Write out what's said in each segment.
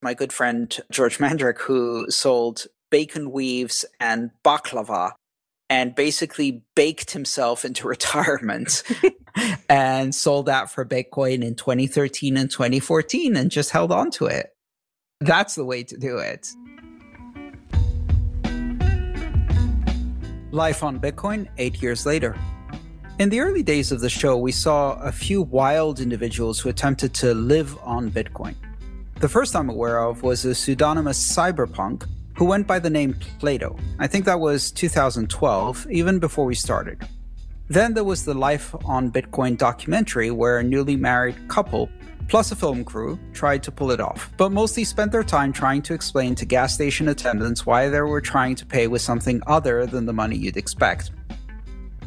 My good friend George Mandrick, who sold bacon weaves and baklava and basically baked himself into retirement and sold that for Bitcoin in 2013 and 2014 and just held on to it. That's the way to do it. Life on Bitcoin eight years later. In the early days of the show, we saw a few wild individuals who attempted to live on Bitcoin. The first I'm aware of was a pseudonymous cyberpunk who went by the name Plato. I think that was 2012, even before we started. Then there was the Life on Bitcoin documentary where a newly married couple plus a film crew tried to pull it off, but mostly spent their time trying to explain to gas station attendants why they were trying to pay with something other than the money you'd expect.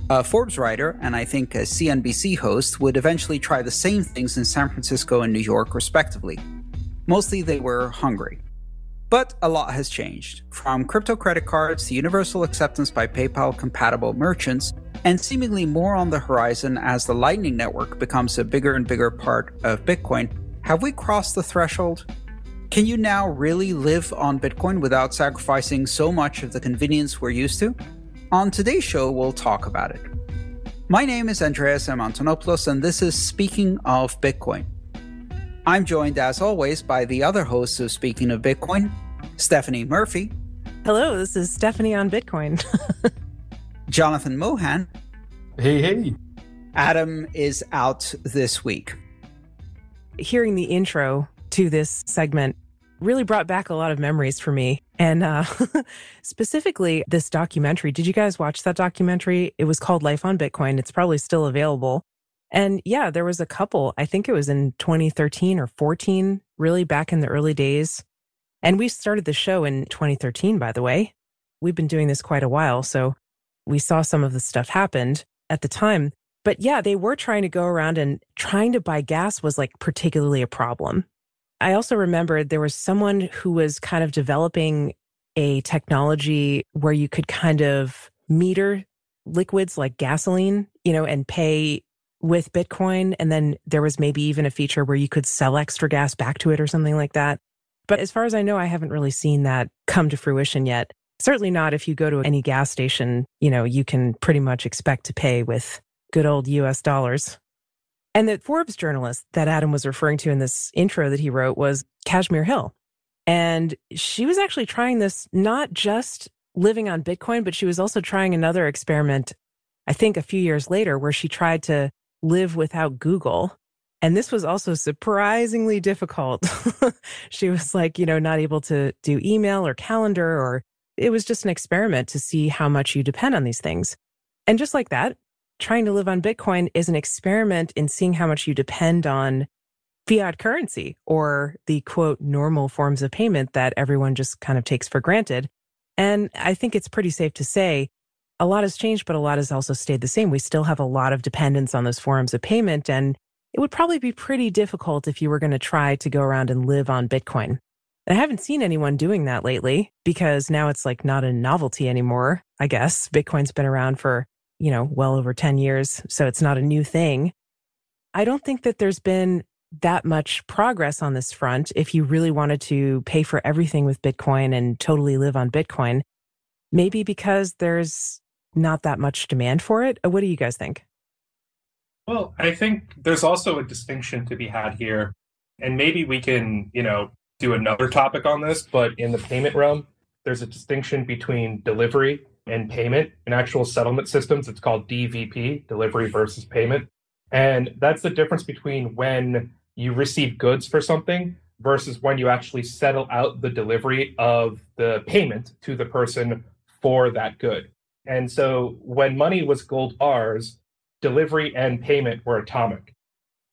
A Forbes writer and I think a CNBC host would eventually try the same things in San Francisco and New York, respectively. Mostly they were hungry. But a lot has changed, from crypto credit cards to universal acceptance by PayPal compatible merchants, and seemingly more on the horizon as the Lightning Network becomes a bigger and bigger part of Bitcoin. Have we crossed the threshold? Can you now really live on Bitcoin without sacrificing so much of the convenience we're used to? On today's show, we'll talk about it. My name is Andreas M. Antonopoulos, and this is Speaking of Bitcoin. I'm joined, as always, by the other hosts of Speaking of Bitcoin, Stephanie Murphy. Hello, this is Stephanie on Bitcoin. Jonathan Mohan. Hey, hey. Adam is out this week. Hearing the intro to this segment really brought back a lot of memories for me. And uh, specifically, this documentary. Did you guys watch that documentary? It was called Life on Bitcoin. It's probably still available. And yeah, there was a couple, I think it was in 2013 or 14, really back in the early days. And we started the show in 2013, by the way. We've been doing this quite a while. So we saw some of the stuff happened at the time. But yeah, they were trying to go around and trying to buy gas was like particularly a problem. I also remembered there was someone who was kind of developing a technology where you could kind of meter liquids like gasoline, you know, and pay with Bitcoin. And then there was maybe even a feature where you could sell extra gas back to it or something like that. But as far as I know, I haven't really seen that come to fruition yet. Certainly not if you go to any gas station, you know, you can pretty much expect to pay with good old US dollars. And the Forbes journalist that Adam was referring to in this intro that he wrote was Kashmir Hill. And she was actually trying this not just living on Bitcoin, but she was also trying another experiment, I think a few years later, where she tried to live without Google. And this was also surprisingly difficult. she was like, you know, not able to do email or calendar, or it was just an experiment to see how much you depend on these things. And just like that, trying to live on Bitcoin is an experiment in seeing how much you depend on fiat currency or the quote normal forms of payment that everyone just kind of takes for granted. And I think it's pretty safe to say a lot has changed, but a lot has also stayed the same. We still have a lot of dependence on those forms of payment. And it would probably be pretty difficult if you were going to try to go around and live on Bitcoin. I haven't seen anyone doing that lately because now it's like not a novelty anymore, I guess. Bitcoin's been around for, you know, well over 10 years. So it's not a new thing. I don't think that there's been that much progress on this front if you really wanted to pay for everything with Bitcoin and totally live on Bitcoin. Maybe because there's not that much demand for it. Uh, what do you guys think? Well, I think there's also a distinction to be had here. And maybe we can, you know, do another topic on this, but in the payment realm, there's a distinction between delivery and payment. In actual settlement systems, it's called DVP, delivery versus payment. And that's the difference between when you receive goods for something versus when you actually settle out the delivery of the payment to the person for that good. And so when money was gold bars, delivery and payment were atomic.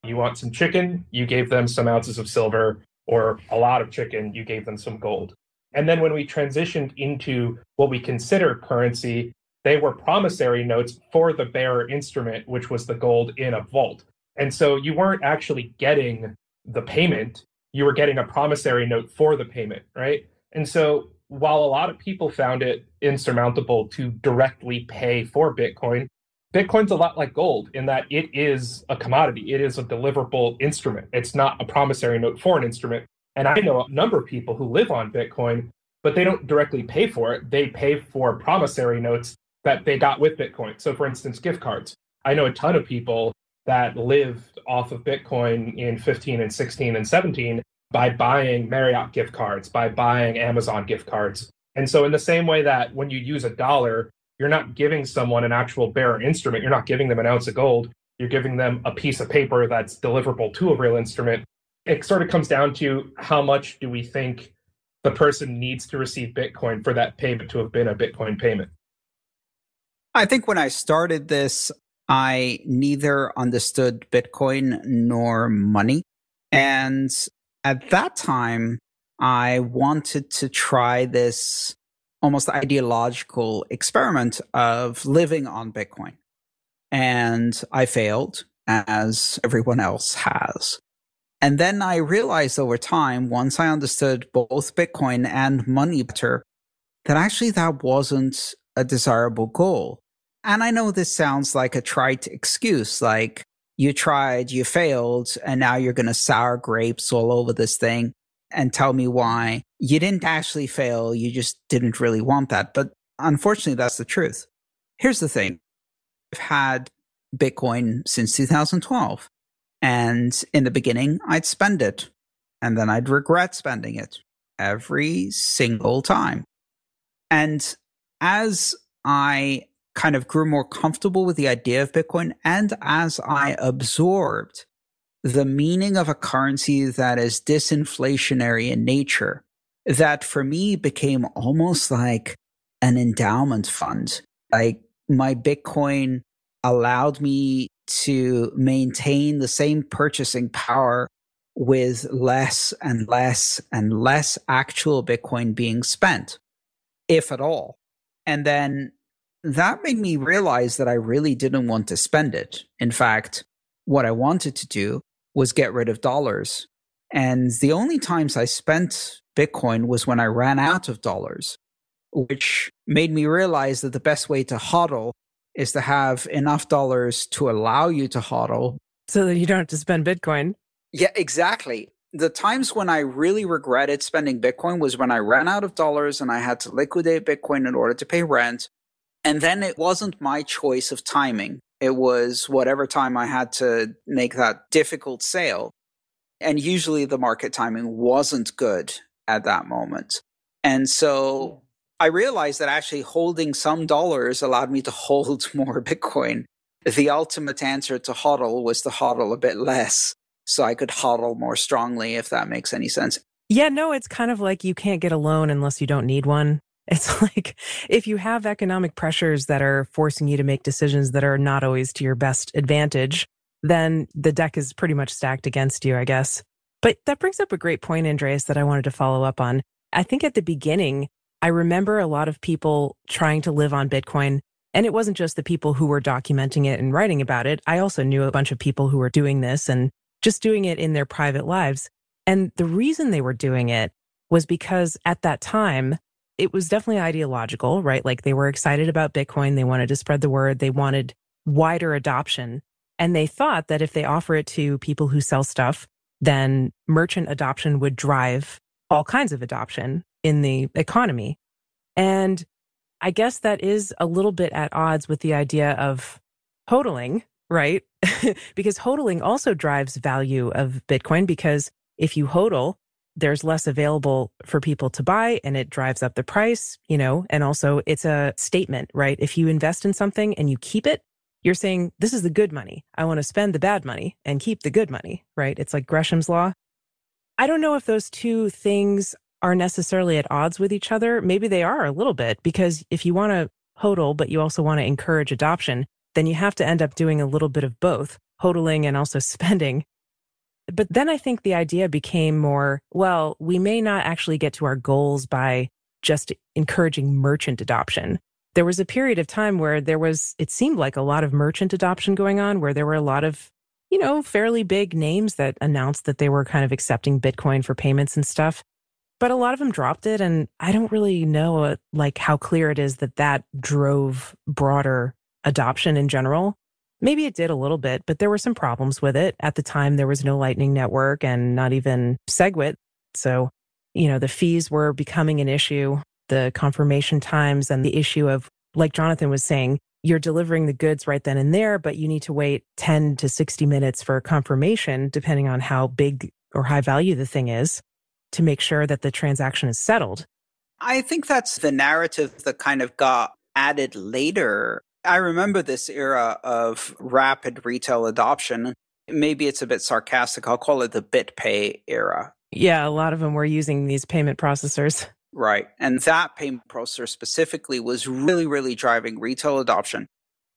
You want some chicken, you gave them some ounces of silver, or a lot of chicken, you gave them some gold. And then when we transitioned into what we consider currency, they were promissory notes for the bearer instrument, which was the gold in a vault. And so you weren't actually getting the payment, you were getting a promissory note for the payment, right? And so while a lot of people found it insurmountable to directly pay for Bitcoin, Bitcoin's a lot like gold in that it is a commodity. It is a deliverable instrument. It's not a promissory note for an instrument. And I know a number of people who live on Bitcoin, but they don't directly pay for it. They pay for promissory notes that they got with Bitcoin. So, for instance, gift cards. I know a ton of people that lived off of Bitcoin in 15 and 16 and 17 by buying Marriott gift cards, by buying Amazon gift cards. And so, in the same way that when you use a dollar, you're not giving someone an actual bearer instrument, you're not giving them an ounce of gold, you're giving them a piece of paper that's deliverable to a real instrument. It sort of comes down to how much do we think the person needs to receive Bitcoin for that payment to have been a Bitcoin payment. I think when I started this, I neither understood Bitcoin nor money. And at that time, I wanted to try this almost ideological experiment of living on Bitcoin. And I failed, as everyone else has. And then I realized over time, once I understood both Bitcoin and money better, that actually that wasn't a desirable goal. And I know this sounds like a trite excuse, like you tried, you failed, and now you're going to sour grapes all over this thing and tell me why you didn't actually fail. You just didn't really want that. But unfortunately, that's the truth. Here's the thing I've had Bitcoin since 2012. And in the beginning, I'd spend it and then I'd regret spending it every single time. And as I kind of grew more comfortable with the idea of Bitcoin and as I absorbed the meaning of a currency that is disinflationary in nature, that for me became almost like an endowment fund. Like my Bitcoin allowed me to maintain the same purchasing power with less and less and less actual Bitcoin being spent, if at all. And then that made me realize that I really didn't want to spend it. In fact, what I wanted to do was get rid of dollars. And the only times I spent Bitcoin was when I ran out of dollars, which made me realize that the best way to hodl is to have enough dollars to allow you to hodl. So that you don't have to spend Bitcoin. Yeah, exactly. The times when I really regretted spending Bitcoin was when I ran out of dollars and I had to liquidate Bitcoin in order to pay rent. And then it wasn't my choice of timing. It was whatever time I had to make that difficult sale. And usually the market timing wasn't good at that moment. And so I realized that actually holding some dollars allowed me to hold more Bitcoin. The ultimate answer to hodl was to hodl a bit less so I could hodl more strongly, if that makes any sense. Yeah, no, it's kind of like you can't get a loan unless you don't need one. It's like if you have economic pressures that are forcing you to make decisions that are not always to your best advantage, then the deck is pretty much stacked against you, I guess. But that brings up a great point, Andreas, that I wanted to follow up on. I think at the beginning, I remember a lot of people trying to live on Bitcoin. And it wasn't just the people who were documenting it and writing about it. I also knew a bunch of people who were doing this and just doing it in their private lives. And the reason they were doing it was because at that time, it was definitely ideological, right? Like they were excited about Bitcoin. They wanted to spread the word. They wanted wider adoption. And they thought that if they offer it to people who sell stuff, then merchant adoption would drive all kinds of adoption in the economy. And I guess that is a little bit at odds with the idea of hodling, right? because hodling also drives value of Bitcoin because if you hodl, there's less available for people to buy and it drives up the price, you know, and also it's a statement, right? If you invest in something and you keep it, you're saying, this is the good money. I want to spend the bad money and keep the good money, right? It's like Gresham's law. I don't know if those two things are necessarily at odds with each other. Maybe they are a little bit because if you want to hodl, but you also want to encourage adoption, then you have to end up doing a little bit of both hodling and also spending. But then I think the idea became more well, we may not actually get to our goals by just encouraging merchant adoption. There was a period of time where there was, it seemed like a lot of merchant adoption going on, where there were a lot of you know, fairly big names that announced that they were kind of accepting Bitcoin for payments and stuff. But a lot of them dropped it. And I don't really know uh, like how clear it is that that drove broader adoption in general. Maybe it did a little bit, but there were some problems with it. At the time, there was no Lightning Network and not even SegWit. So, you know, the fees were becoming an issue, the confirmation times and the issue of, like Jonathan was saying, you're delivering the goods right then and there, but you need to wait 10 to 60 minutes for confirmation, depending on how big or high value the thing is, to make sure that the transaction is settled. I think that's the narrative that kind of got added later. I remember this era of rapid retail adoption. Maybe it's a bit sarcastic. I'll call it the BitPay era. Yeah, a lot of them were using these payment processors. Right. And that payment processor specifically was really, really driving retail adoption.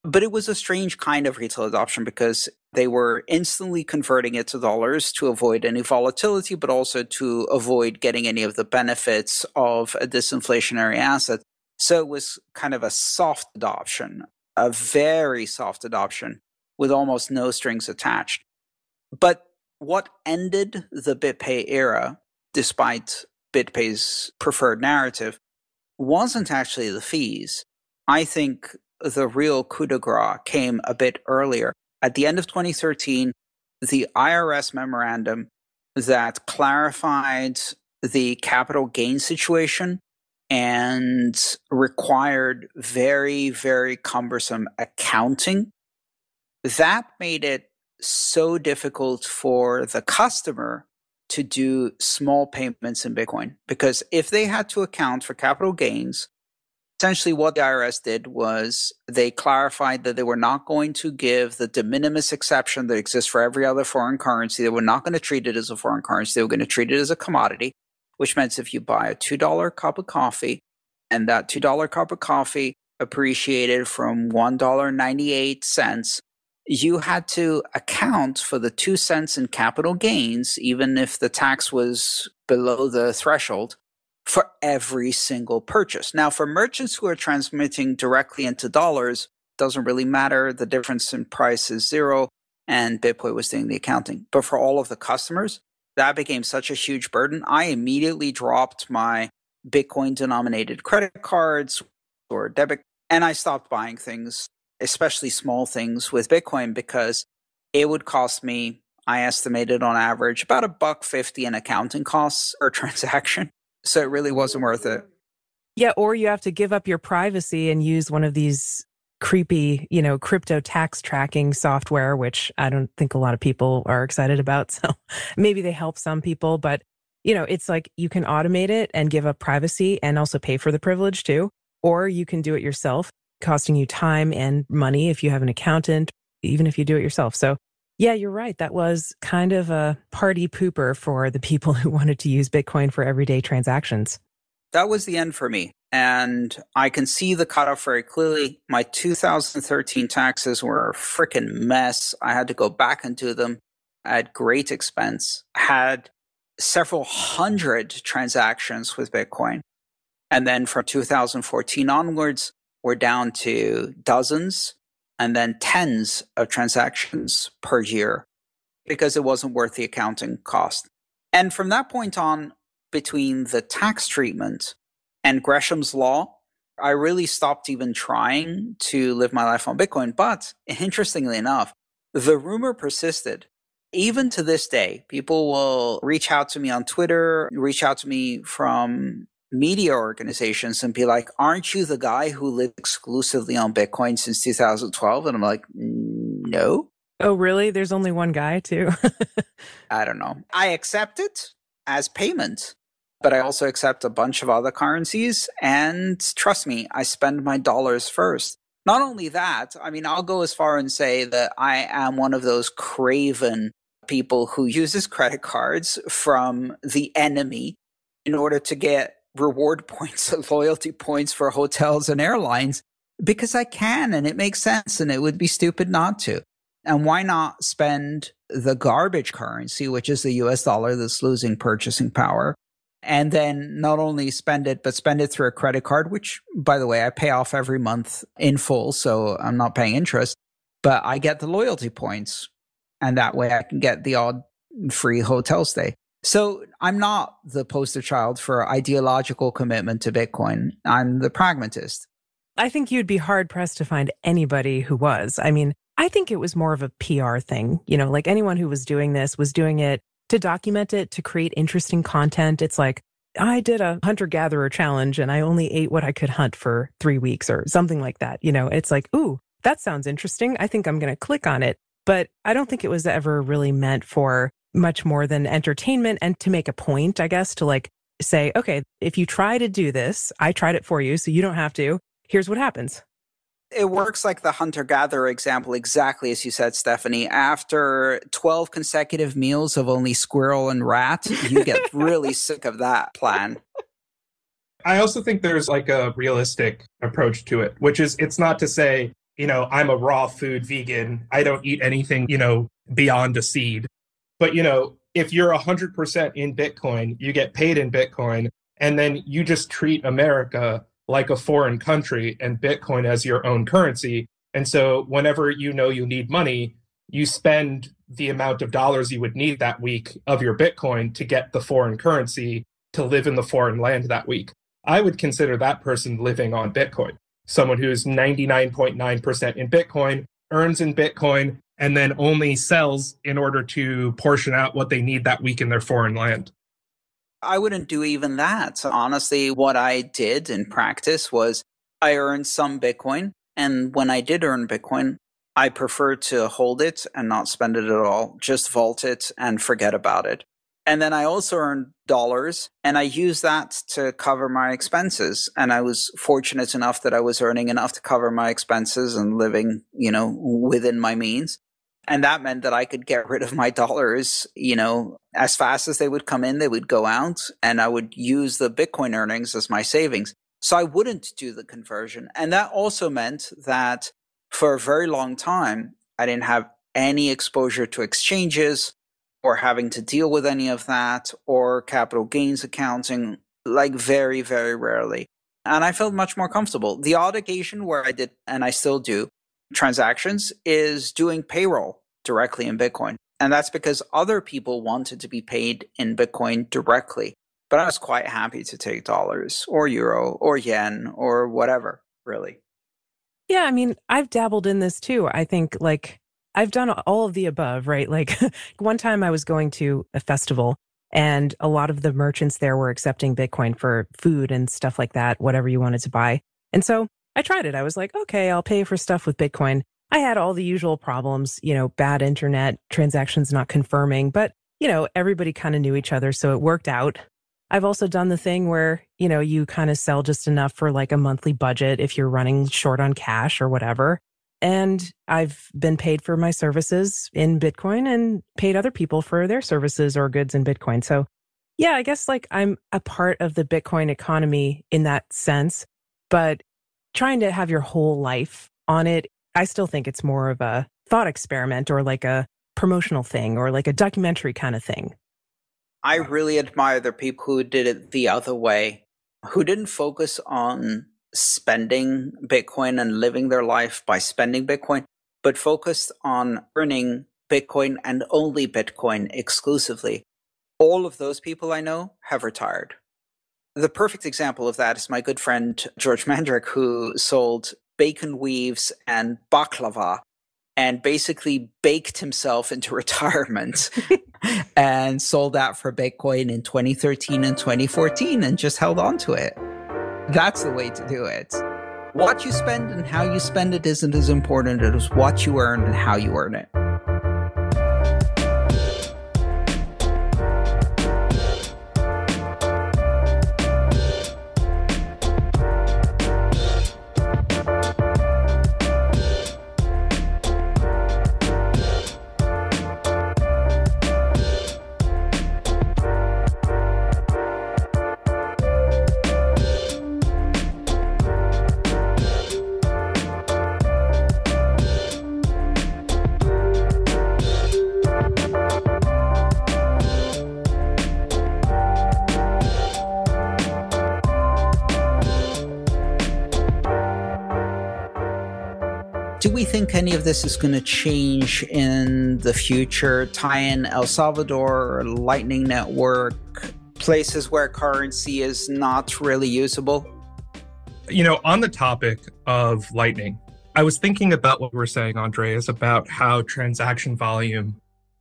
But it was a strange kind of retail adoption because they were instantly converting it to dollars to avoid any volatility, but also to avoid getting any of the benefits of a disinflationary asset. So it was kind of a soft adoption, a very soft adoption with almost no strings attached. But what ended the BitPay era, despite BitPay's preferred narrative wasn't actually the fees. I think the real coup de grace came a bit earlier. At the end of 2013, the IRS memorandum that clarified the capital gain situation and required very, very cumbersome accounting. That made it so difficult for the customer to do small payments in Bitcoin. Because if they had to account for capital gains, essentially what the IRS did was they clarified that they were not going to give the de minimis exception that exists for every other foreign currency. They were not going to treat it as a foreign currency. They were going to treat it as a commodity, which means if you buy a $2 cup of coffee and that $2 cup of coffee appreciated from $1.98 you had to account for the two cents in capital gains, even if the tax was below the threshold, for every single purchase. Now, for merchants who are transmitting directly into dollars, doesn't really matter. The difference in price is zero, and BitPay was doing the accounting. But for all of the customers, that became such a huge burden. I immediately dropped my Bitcoin denominated credit cards or debit, and I stopped buying things especially small things with Bitcoin because it would cost me, I estimated on average about a buck fifty in accounting costs per transaction. So it really wasn't worth it. Yeah, or you have to give up your privacy and use one of these creepy, you know, crypto tax tracking software, which I don't think a lot of people are excited about. So maybe they help some people, but you know, it's like you can automate it and give up privacy and also pay for the privilege too. Or you can do it yourself costing you time and money if you have an accountant, even if you do it yourself. So, yeah, you're right. That was kind of a party pooper for the people who wanted to use Bitcoin for everyday transactions. That was the end for me. And I can see the cutoff very clearly. My 2013 taxes were a freaking mess. I had to go back and do them at great expense. had several hundred transactions with Bitcoin. And then from 2014 onwards, we're down to dozens and then tens of transactions per year because it wasn't worth the accounting cost. And from that point on, between the tax treatment and Gresham's law, I really stopped even trying to live my life on Bitcoin. But interestingly enough, the rumor persisted. Even to this day, people will reach out to me on Twitter, reach out to me from media organizations and be like, aren't you the guy who lived exclusively on Bitcoin since 2012? And I'm like, no. Oh, really? There's only one guy, too? I don't know. I accept it. as payment. But I also accept a bunch of other currencies. And trust me, I spend my dollars first. Not only that, I mean, I'll go as far and say that I am one of those craven people who uses credit cards from the enemy in order to get reward points, loyalty points for hotels and airlines because I can and it makes sense and it would be stupid not to. And why not spend the garbage currency, which is the US dollar that's losing purchasing power, and then not only spend it, but spend it through a credit card, which, by the way, I pay off every month in full. So I'm not paying interest, but I get the loyalty points. And that way I can get the odd free hotel stay. So I'm not the poster child for ideological commitment to Bitcoin. I'm the pragmatist. I think you'd be hard pressed to find anybody who was. I mean, I think it was more of a PR thing. You know, like anyone who was doing this was doing it to document it, to create interesting content. It's like, I did a hunter gatherer challenge and I only ate what I could hunt for three weeks or something like that. You know, it's like, ooh, that sounds interesting. I think I'm going to click on it. But I don't think it was ever really meant for much more than entertainment and to make a point, I guess, to like say, okay, if you try to do this, I tried it for you, so you don't have to. Here's what happens it works like the hunter gatherer example, exactly as you said, Stephanie. After 12 consecutive meals of only squirrel and rat, you get really sick of that plan. I also think there's like a realistic approach to it, which is it's not to say, you know, I'm a raw food vegan. I don't eat anything, you know, beyond a seed. But, you know, if you're 100% in Bitcoin, you get paid in Bitcoin, and then you just treat America like a foreign country and Bitcoin as your own currency. And so whenever you know you need money, you spend the amount of dollars you would need that week of your Bitcoin to get the foreign currency to live in the foreign land that week. I would consider that person living on Bitcoin. Someone who's 99.9% in Bitcoin, earns in Bitcoin, and then only sells in order to portion out what they need that week in their foreign land. I wouldn't do even that. So honestly, what I did in practice was I earned some Bitcoin. And when I did earn Bitcoin, I prefer to hold it and not spend it at all, just vault it and forget about it. And then I also earned dollars and I used that to cover my expenses. And I was fortunate enough that I was earning enough to cover my expenses and living, you know, within my means. And that meant that I could get rid of my dollars, you know, as fast as they would come in, they would go out, and I would use the Bitcoin earnings as my savings. So I wouldn't do the conversion. And that also meant that for a very long time, I didn't have any exposure to exchanges or having to deal with any of that or capital gains accounting, like very, very rarely. And I felt much more comfortable. The odd occasion where I did, and I still do, transactions is doing payroll directly in Bitcoin. And that's because other people wanted to be paid in Bitcoin directly. But I was quite happy to take dollars or euro or yen or whatever, really. Yeah, I mean, I've dabbled in this too. I think like I've done all of the above, right? Like one time I was going to a festival and a lot of the merchants there were accepting Bitcoin for food and stuff like that, whatever you wanted to buy. And so I tried it. I was like, okay, I'll pay for stuff with Bitcoin. I had all the usual problems, you know, bad internet, transactions not confirming, but, you know, everybody kind of knew each other. So it worked out. I've also done the thing where, you know, you kind of sell just enough for like a monthly budget if you're running short on cash or whatever. And I've been paid for my services in Bitcoin and paid other people for their services or goods in Bitcoin. So, yeah, I guess like I'm a part of the Bitcoin economy in that sense. But trying to have your whole life on it, I still think it's more of a thought experiment or like a promotional thing or like a documentary kind of thing. I really admire the people who did it the other way, who didn't focus on spending Bitcoin and living their life by spending Bitcoin, but focused on earning Bitcoin and only Bitcoin exclusively. All of those people I know have retired. The perfect example of that is my good friend George Mandrik, who sold bacon weaves and baklava and basically baked himself into retirement and sold that for Bitcoin in 2013 and 2014 and just held on to it. That's the way to do it. What you spend and how you spend it isn't as important as what you earn and how you earn it. Any of this is going to change in the future? Tie in El Salvador, Lightning Network, places where currency is not really usable? You know, on the topic of Lightning, I was thinking about what we were saying, Andreas, about how transaction volume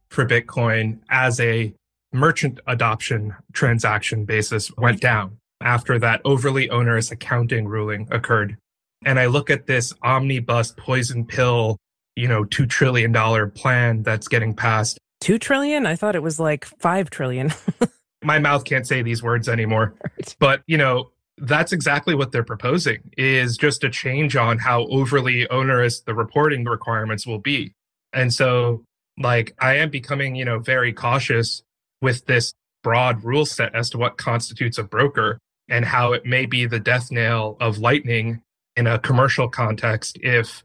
for Bitcoin as a merchant adoption transaction basis went down after that overly onerous accounting ruling occurred. And I look at this omnibus poison pill, you know, $2 trillion plan that's getting passed. 2 trillion? I thought it was like 5 trillion. My mouth can't say these words anymore. But, you know, that's exactly what they're proposing is just a change on how overly onerous the reporting requirements will be. And so like I am becoming, you know, very cautious with this broad rule set as to what constitutes a broker and how it may be the death nail of lightning in a commercial context if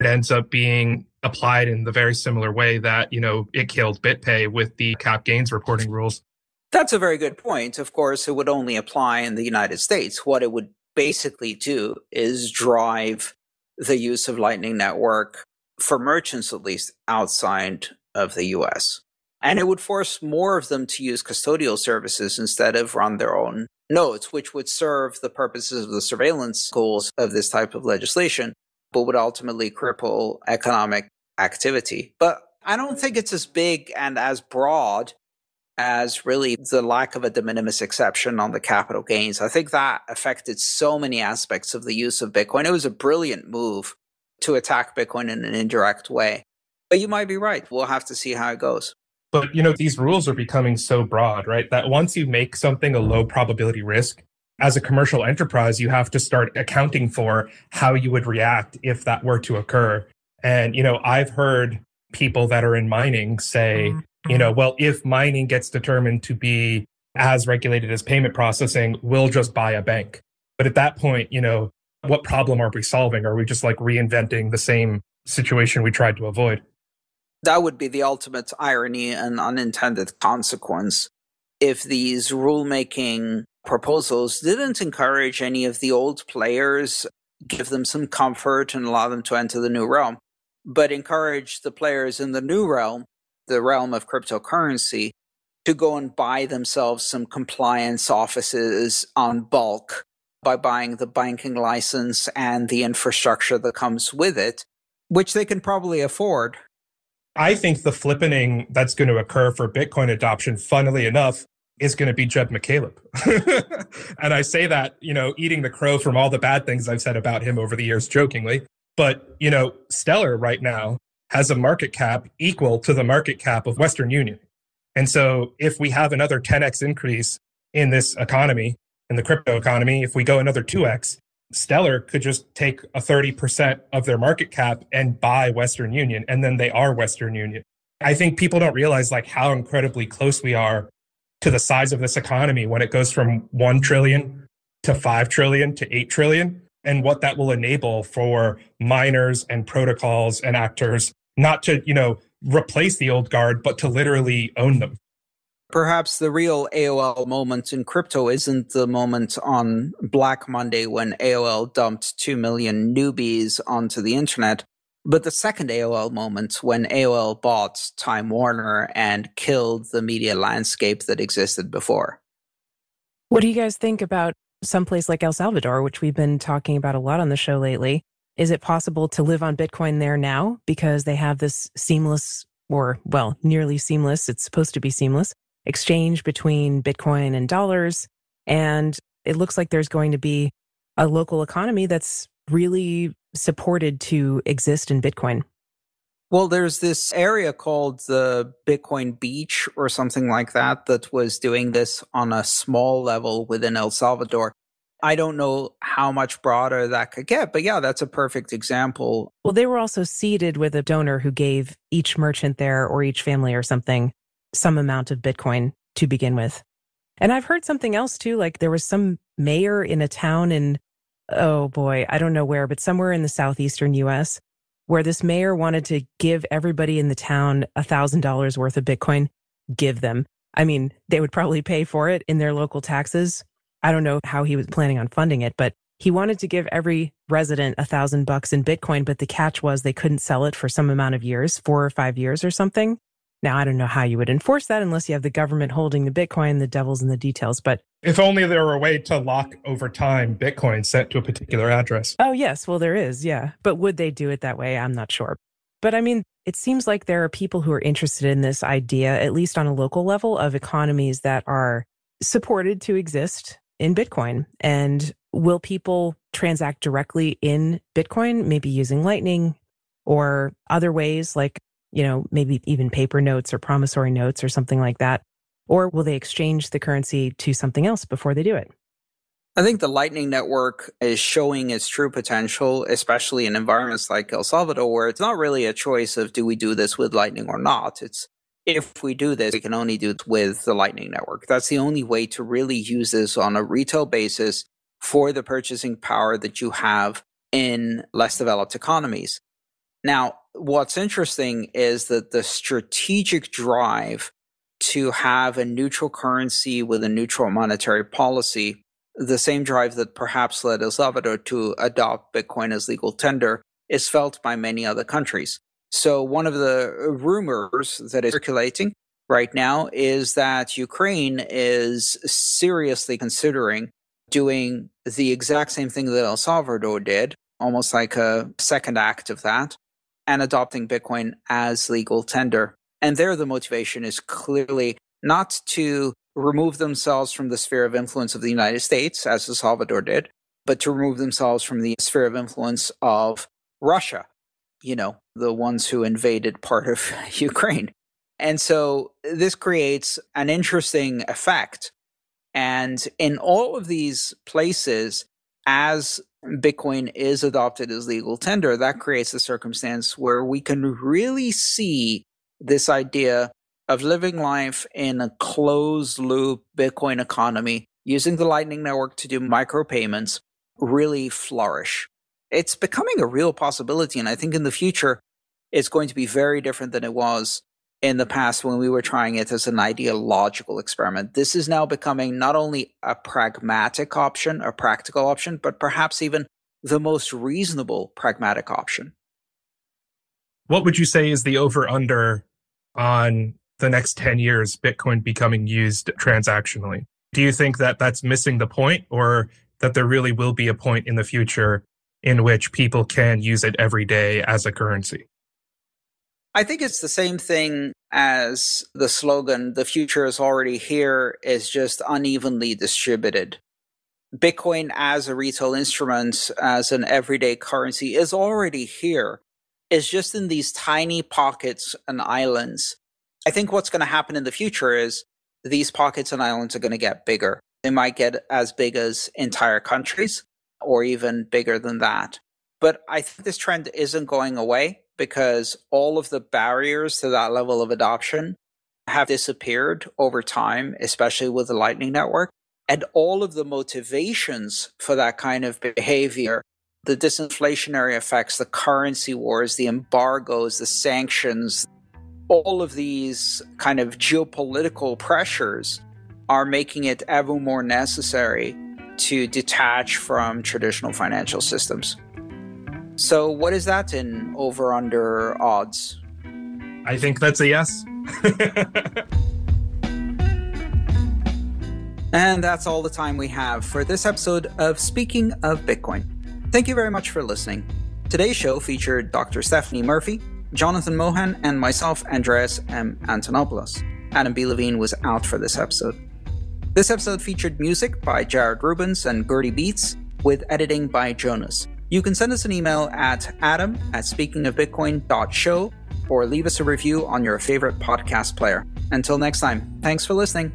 it ends up being applied in the very similar way that, you know, it killed BitPay with the cap gains reporting rules. That's a very good point. Of course, it would only apply in the United States. What it would basically do is drive the use of Lightning Network for merchants, at least outside of the US. And it would force more of them to use custodial services instead of run their own nodes, which would serve the purposes of the surveillance goals of this type of legislation, but would ultimately cripple economic activity. But I don't think it's as big and as broad as really the lack of a de minimis exception on the capital gains. I think that affected so many aspects of the use of Bitcoin. It was a brilliant move to attack Bitcoin in an indirect way. But you might be right. We'll have to see how it goes. But you know, these rules are becoming so broad, right? That once you make something a low probability risk, as a commercial enterprise, you have to start accounting for how you would react if that were to occur. And, you know, I've heard people that are in mining say, mm-hmm. you know, mm-hmm. well, if mining gets determined to be as regulated as payment processing, we'll just buy a bank. But at that point, you know, what problem are we solving? Are we just like reinventing the same situation we tried to avoid? That would be the ultimate irony and unintended consequence if these rulemaking proposals didn't encourage any of the old players, give them some comfort and allow them to enter the new realm, but encourage the players in the new realm the realm of cryptocurrency to go and buy themselves some compliance offices on bulk by buying the banking license and the infrastructure that comes with it, which they can probably afford. I think the flippening that's going to occur for Bitcoin adoption, funnily enough, is going to be Jed McCaleb. and I say that, you know, eating the crow from all the bad things I've said about him over the years jokingly. But, you know, Stellar right now has a market cap equal to the market cap of Western Union. And so if we have another 10x increase in this economy, in the crypto economy, if we go another 2x, Stellar could just take a 30% of their market cap and buy Western Union, and then they are Western Union. I think people don't realize like how incredibly close we are to the size of this economy when it goes from 1 trillion to 5 trillion to 8 trillion and what that will enable for miners and protocols and actors not to, you know, replace the old guard, but to literally own them. Perhaps the real AOL moment in crypto isn't the moment on Black Monday when AOL dumped 2 million newbies onto the internet, but the second AOL moment when AOL bought Time Warner and killed the media landscape that existed before. What do you guys think about someplace like El Salvador, which we've been talking about a lot on the show lately? Is it possible to live on Bitcoin there now because they have this seamless or, well, nearly seamless, it's supposed to be seamless exchange between Bitcoin and dollars? And it looks like there's going to be a local economy that's really supported to exist in Bitcoin. Well, there's this area called the Bitcoin Beach or something like that that was doing this on a small level within El Salvador. I don't know how much broader that could get, but yeah, that's a perfect example. Well, they were also seeded with a donor who gave each merchant there or each family or something some amount of Bitcoin to begin with. And I've heard something else too, like there was some mayor in a town in, oh boy, I don't know where, but somewhere in the southeastern US where this mayor wanted to give everybody in the town a $1,000 worth of Bitcoin, give them. I mean, they would probably pay for it in their local taxes, I don't know how he was planning on funding it, but he wanted to give every resident a thousand bucks in Bitcoin, but the catch was they couldn't sell it for some amount of years, four or five years or something. Now, I don't know how you would enforce that unless you have the government holding the Bitcoin, the devil's in the details. But if only there were a way to lock over time Bitcoin sent to a particular address. Oh, yes. Well, there is. Yeah. But would they do it that way? I'm not sure. But I mean, it seems like there are people who are interested in this idea, at least on a local level, of economies that are supported to exist in Bitcoin. And will people transact directly in Bitcoin, maybe using Lightning or other ways like you know, maybe even paper notes or promissory notes or something like that? Or will they exchange the currency to something else before they do it? I think the Lightning Network is showing its true potential, especially in environments like El Salvador, where it's not really a choice of do we do this with Lightning or not. It's if we do this, we can only do it with the Lightning Network. That's the only way to really use this on a retail basis for the purchasing power that you have in less developed economies. Now, what's interesting is that the strategic drive to have a neutral currency with a neutral monetary policy, the same drive that perhaps led El Salvador to adopt Bitcoin as legal tender, is felt by many other countries. So, one of the rumors that is circulating right now is that Ukraine is seriously considering doing the exact same thing that El Salvador did, almost like a second act of that, and adopting Bitcoin as legal tender. And there, the motivation is clearly not to remove themselves from the sphere of influence of the United States, as El Salvador did, but to remove themselves from the sphere of influence of Russia, you know, the ones who invaded part of Ukraine. And so this creates an interesting effect. And in all of these places, as Bitcoin is adopted as legal tender, that creates a circumstance where we can really see this idea of living life in a closed loop Bitcoin economy using the Lightning Network to do micropayments really flourish. It's becoming a real possibility. And I think in the future, it's going to be very different than it was in the past when we were trying it as an ideological experiment. This is now becoming not only a pragmatic option, a practical option, but perhaps even the most reasonable pragmatic option. What would you say is the over under on the next 10 years Bitcoin becoming used transactionally? Do you think that that's missing the point or that there really will be a point in the future in which people can use it every day as a currency? I think it's the same thing as the slogan, the future is already here, is just unevenly distributed. Bitcoin as a retail instrument, as an everyday currency, is already here. It's just in these tiny pockets and islands. I think what's going to happen in the future is these pockets and islands are going to get bigger. They might get as big as entire countries or even bigger than that. But I think this trend isn't going away because all of the barriers to that level of adoption have disappeared over time, especially with the Lightning Network. And all of the motivations for that kind of behavior, the disinflationary effects, the currency wars, the embargoes, the sanctions, all of these kind of geopolitical pressures are making it ever more necessary to detach from traditional financial systems. So, what is that in over under odds? I think that's a yes. and that's all the time we have for this episode of Speaking of Bitcoin. Thank you very much for listening. Today's show featured Dr. Stephanie Murphy, Jonathan Mohan, and myself, Andreas M. Antonopoulos. Adam B. Levine was out for this episode. This episode featured music by Jared Rubens and Gertie Beats, with editing by Jonas. You can send us an email at adam at speakingofbitcoin.show or leave us a review on your favorite podcast player. Until next time, thanks for listening.